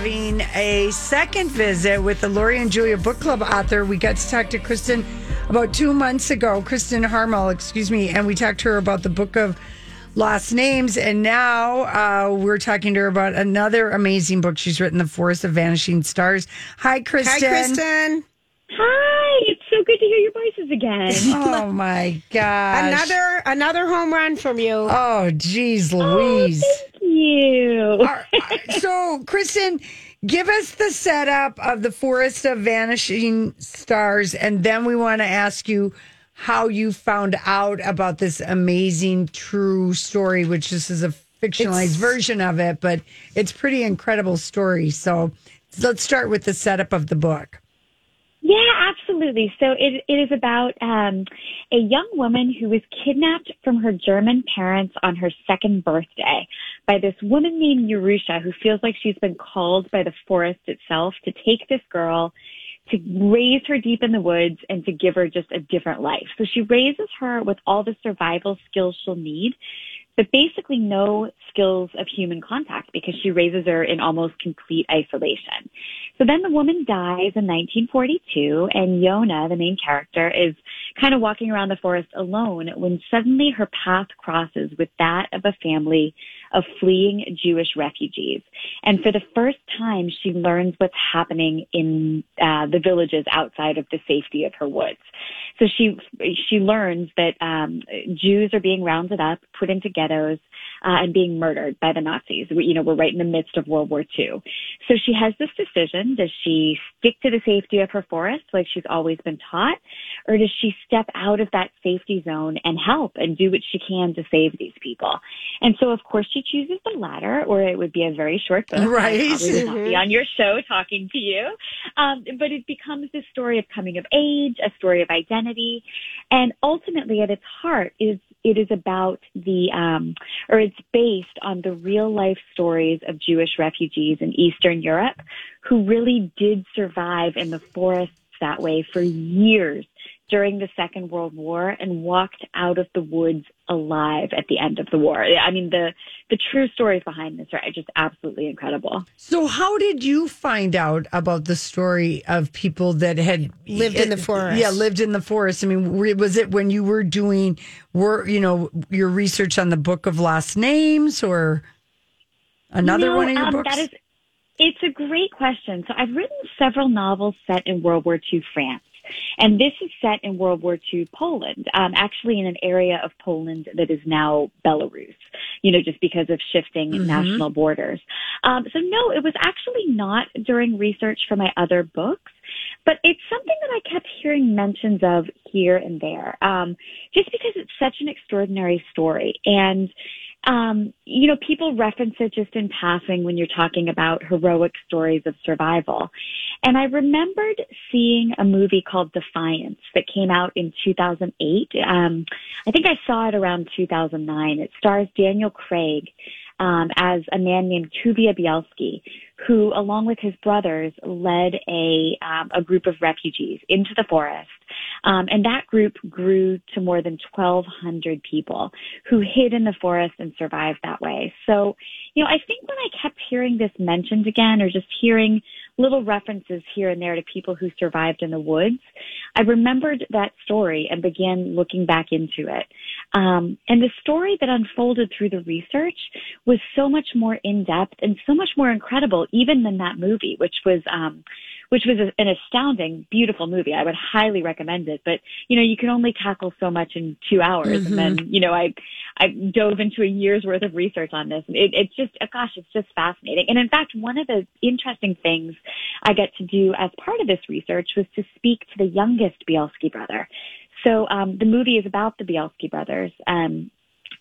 having a second visit with the Lori and Julia Book Club author. We got to talk to Kristen about two months ago, Kristen Harmel, excuse me, and we talked to her about the book of lost names. And now uh, we're talking to her about another amazing book she's written, The Forest of Vanishing Stars. Hi, Kristen. Hi, Kristen. Hi, it's so good to hear your voices again. Oh my gosh. Another another home run from you. Oh, geez, Louise. Thank you. Right, so, Kristen, give us the setup of the Forest of Vanishing Stars, and then we want to ask you how you found out about this amazing true story, which this is a fictionalized It's- version of it, but it's pretty incredible story. So, let's start with the setup of the book. Yeah, absolutely. So it, it is about um, a young woman who was kidnapped from her German parents on her second birthday by this woman named Yerusha who feels like she's been called by the forest itself to take this girl to raise her deep in the woods and to give her just a different life. So she raises her with all the survival skills she'll need, but basically no skills of human contact because she raises her in almost complete isolation. So then the woman dies in 1942 and Yona, the main character, is kind of walking around the forest alone when suddenly her path crosses with that of a family of fleeing Jewish refugees. And for the first time, she learns what's happening in uh, the villages outside of the safety of her woods. So she she learns that um, Jews are being rounded up, put into ghettos, uh, and being murdered by the Nazis. We, you know, we're right in the midst of World War II. So she has this decision: does she stick to the safety of her forest, like she's always been taught, or does she step out of that safety zone and help and do what she can to save these people? And so, of course, she chooses the latter, or it would be a very short book. Right. I probably would not be on your show talking to you. Um, but it becomes this story of coming of age, a story of identity, and ultimately, at its heart, is it is about the, um, or it's based on the real life stories of Jewish refugees in Eastern Europe who really did survive in the forests that way for years during the Second World War and walked out of the woods alive at the end of the war. I mean, the the true stories behind this are just absolutely incredible. So, how did you find out about the story of people that had Lived in the forest. Yeah, lived in the forest. I mean, was it when you were doing were you know your research on the Book of Lost Names or another No, one of your um, books? That is, it's a great question. So I've written several novels set in World War II France. And this is set in World War II Poland, um, actually in an area of Poland that is now Belarus, you know, just because of shifting national borders. Um, so no, it was actually not during research for my other books, but it's something that I kept hearing mentions of here and there, um, just because it's such an extraordinary story. And um, you know, people reference it just in passing when you're talking about heroic stories of survival. And I remembered seeing a movie called Defiance that came out in 2008. Um, I think I saw it around 2009. It stars Daniel Craig um, as a man named Tuvia Bielski, who, along with his brothers, led a um, a group of refugees into the forest. Um, and that group grew to more than 1,200 people who hid in the forest and survived that way. So, you know, I think when I kept hearing this mentioned again or just hearing little references here and there to people who survived in the woods, I remembered that story and began looking back into it. Um, and the story that unfolded through the research was so much more in depth and so much more incredible, even than that movie, which was, um, which was a, an astounding, beautiful movie. I would highly recommend it. But you know, you can only tackle so much in two hours, and then you know, I I dove into a year's worth of research on this. It, it's just, uh, gosh, it's just fascinating. And in fact, one of the interesting things I get to do as part of this research was to speak to the youngest Bielski brother. So um, the movie is about the Bielski brothers. Um,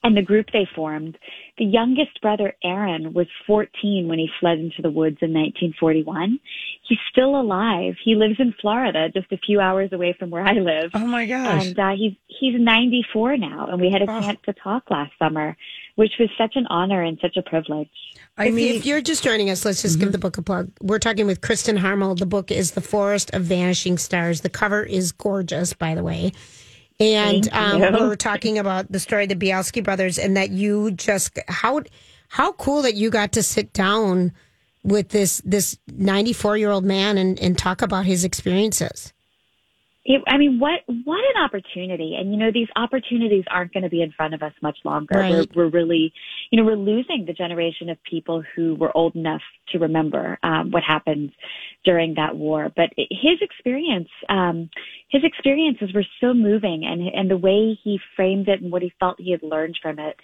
and the group they formed. The youngest brother, Aaron, was 14 when he fled into the woods in 1941. He's still alive. He lives in Florida, just a few hours away from where I live. oh my gosh! And uh, he's he's 94 now, and we had a Oh. chance to talk last summer, which was such an honor and such a privilege. I if, mean, if you're just joining us, let's just give the book a plug. We're talking with Kristen Harmel. The book is The Forest of Vanishing Stars. The cover is gorgeous, by the way. And um, we're talking about the story of the Bielski brothers and that you just how how cool that you got to sit down with this this 94 year old man and, and talk about his experiences. It, I mean, what what an opportunity! And you know, these opportunities aren't going to be in front of us much longer. Right. We're, we're really, you know, we're losing the generation of people who were old enough to remember um, what happened during that war. But his experience, um, his experiences were so moving, and and the way he framed it and what he felt he had learned from it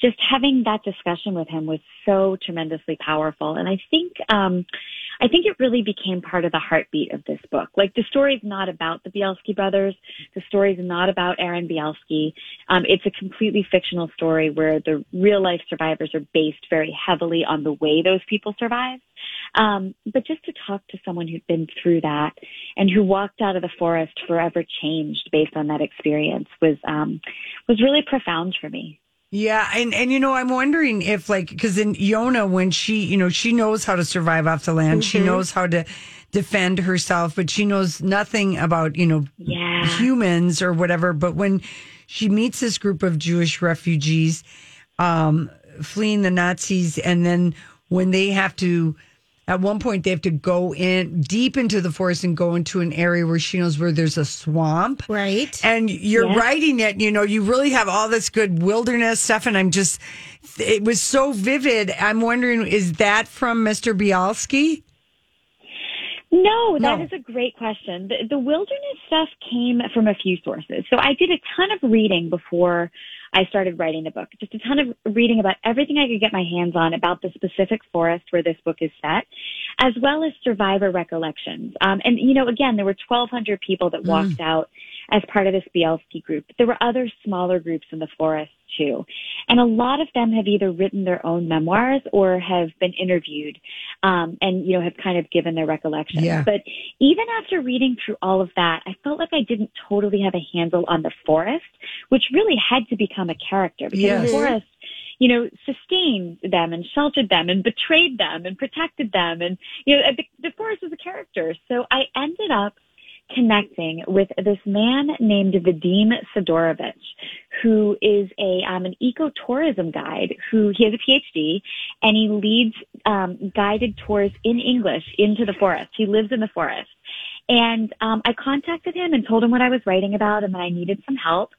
just having that discussion with him was so tremendously powerful. And I think, um, I think it really became part of the heartbeat of this book. Like the story is not about the Bielski brothers. The story is not about Aaron Bielski. Um, it's a completely fictional story where the real life survivors are based very heavily on the way those people survived. Um, but just to talk to someone who'd been through that and who walked out of the forest forever changed based on that experience was um, was really profound for me. Yeah, and and you know, I'm wondering if like because in Yona, when she you know she knows how to survive off the land, she knows how to defend herself, but she knows nothing about you know Yeah. humans or whatever. But when she meets this group of Jewish refugees um, fleeing the Nazis, and then when they have to. At one point, they have to go in deep into the forest and go into an area where she knows where there's a swamp. Right. And you're Yeah. writing it, you know, you really have all this good wilderness stuff. And I'm just, it was so vivid. I'm wondering, is that from Mr. Bielski? No, that No. is a great question. The, the wilderness stuff came from a few sources. So I did a ton of reading before I started writing the book. Just a ton of reading about everything I could get my hands on about the specific forest where this book is set, as well as survivor recollections. Um, and you know, again, there were 1,200 people that walked out as part of this Bielski group. There were other smaller groups in the forest too. And a lot of them have either written their own memoirs or have been interviewed, um, and, you know, have kind of given their recollections. Yeah. But even after reading through all of that, I felt like I didn't totally have a handle on the forest, which really had to become a character because Yes. the forest you know, sustained them and sheltered them and betrayed them and protected them. And, you know, the, the forest was a character. So I ended up connecting with this man named Vadim Sidorovich, who is a um, an ecotourism guide. Who he has a PhD, and he leads um, guided tours in English into the forest. He lives in the forest, and um, I contacted him and told him what I was writing about and that I needed some help.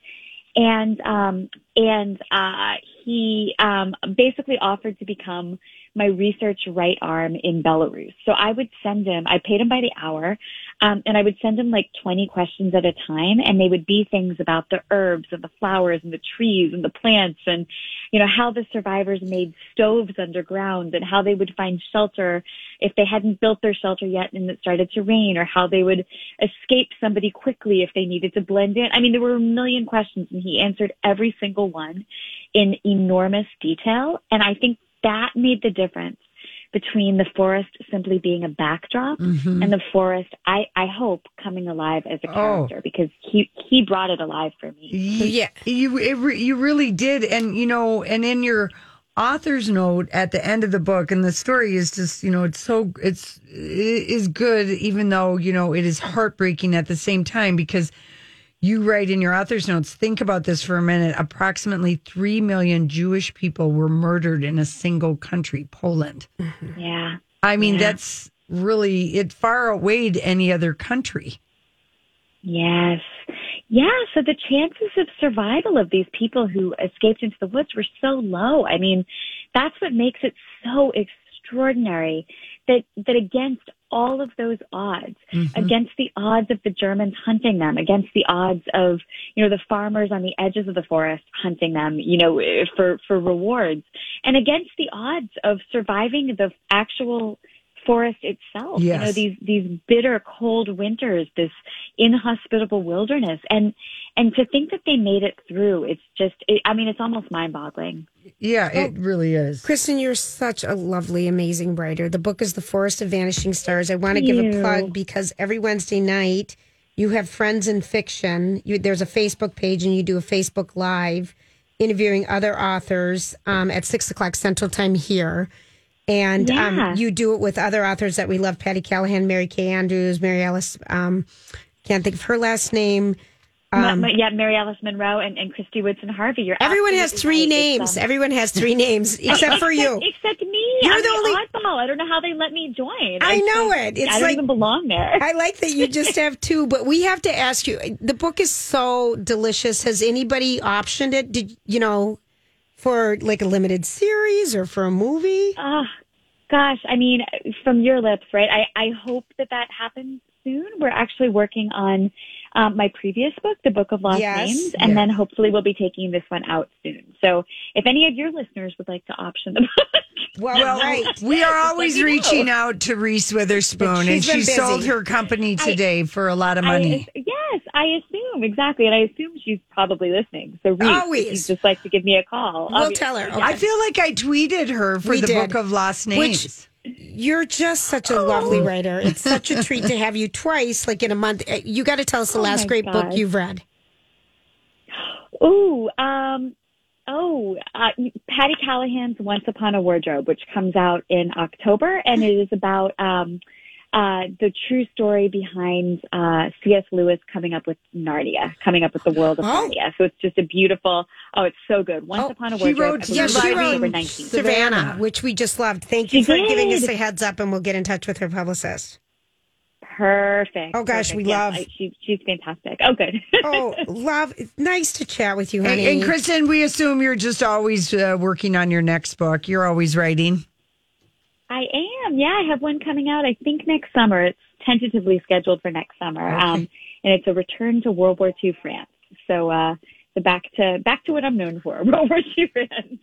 And um, and uh, he um, basically offered to become my research right arm in Belarus. So I would send him, I paid him by the hour, um, and I would send him like 20 questions at a time, and they would be things about the herbs and the flowers and the trees and the plants and, you know, how the survivors made stoves underground and how they would find shelter if they hadn't built their shelter yet and it started to rain, or how they would escape somebody quickly if they needed to blend in. I mean, there were a million questions, and he answered every single one in enormous detail, and I think that made the difference between the forest simply being a backdrop Mm-hmm. and the forest I, I hope coming alive as a Oh. character because he he brought it alive for me. Yeah. You, it, re- you really did. And, you know, and in your author's note at the end of the book, and the story is just, you know, it's so, it's, it is good, even though, you know, it is heartbreaking at the same time because you write in your author's notes, think about this for a minute. Approximately 3 million Jewish people were murdered in a single country, Poland. Mm-hmm. Yeah. I mean, Yeah. that's really, it far outweighed any other country. Yes. Yeah, so the chances of survival of these people who escaped into the woods were so low. I mean, that's what makes it so extraordinary that that against all of those odds, mm-hmm. against the odds of the Germans hunting them, against the odds of, you know, the farmers on the edges of the forest hunting them, you know, for for rewards, and against the odds of surviving the actual forest itself. You know, these these bitter cold winters, this inhospitable wilderness, and and to think that they made it through, it's just, it, I mean, it's almost mind boggling. Yeah, it really is. Kristen, you're such a lovely, amazing writer. The book is The Forest of Vanishing Stars. I want to give a plug because every Wednesday night you have Friends in Fiction. You, there's a Facebook page and you do a Facebook Live interviewing other authors um, at six o'clock Central Time here. And Yeah. um, you do it with other authors that we love Patti Callahan, Mary Kay Andrews, Mary Alice, um, can't think of her last name. Ma- yeah, Mary Alice Monroe and, and Kristy Woodson Harvey. You're Everyone has three right. Names. um, Everyone has three names except for you. Except me. You're I'm the only- oddball. I don't know how they let me join. I know it. It's I don't like- even belong there. I like that you just have two, but we have to ask you. The book is so delicious. Has anybody optioned it? Did you know for like a limited series or for a movie? Ah, gosh, I mean, from your lips, right? I, I hope that that happens soon. We're actually working on um, my previous book, The Book of Lost Yes, Names, and yes. then hopefully we'll be taking this one out soon. So if any of your listeners would like to option the book, Well, Well, right. we are always me know. reaching out to Reese Witherspoon, But and she's sold her company today for a lot of I, money. yes, I assume exactly, and I assume she's probably listening. So Reese, Always. if you'd just like to give me a call. We'll obviously, tell her. yeah. I feel like I tweeted her for We the did. book of lost Which- names. You're just such a lovely writer. It's such a treat to have you twice, like in a month. Uh, You got to tell us the Oh last great book you've read. Ooh, um, oh, uh, Patti Callahan's Once Upon a Wardrobe, which comes out in October, and it is about um, uh, the true story behind uh, C.S. Lewis coming up with Narnia, coming up with the world of Oh. Narnia. So it's just a beautiful. Oh, it's so good. Once Oh, Upon a he Wardrobe. wrote- I yeah, she wrote Savannah, Savannah. which we just loved. Thank you She for giving us a heads up, and we'll get in touch with her publicist. Perfect. Oh, gosh, perfect. we Yes, love- I, she, she's fantastic. Oh, good. Oh, love! Nice to chat with you, And, honey. and Kristen, we assume you're just always uh, working on your next book. You're always writing. I am. Yeah, I have one coming out. I think next summer. It's tentatively scheduled for next summer, um, and it's a return to World War II France. So, uh, the back to back to what I'm known for, World War II France.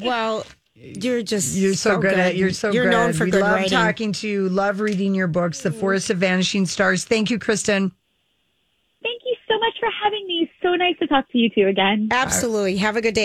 well, you're just You're so, good, at you're so good. you're good. known for we good love writing. talking to you. Love reading your books, The Forest of Vanishing Stars. Thank you, Kristen. Thank you so much for having me. So nice to talk to you two again. Absolutely. Have a good day.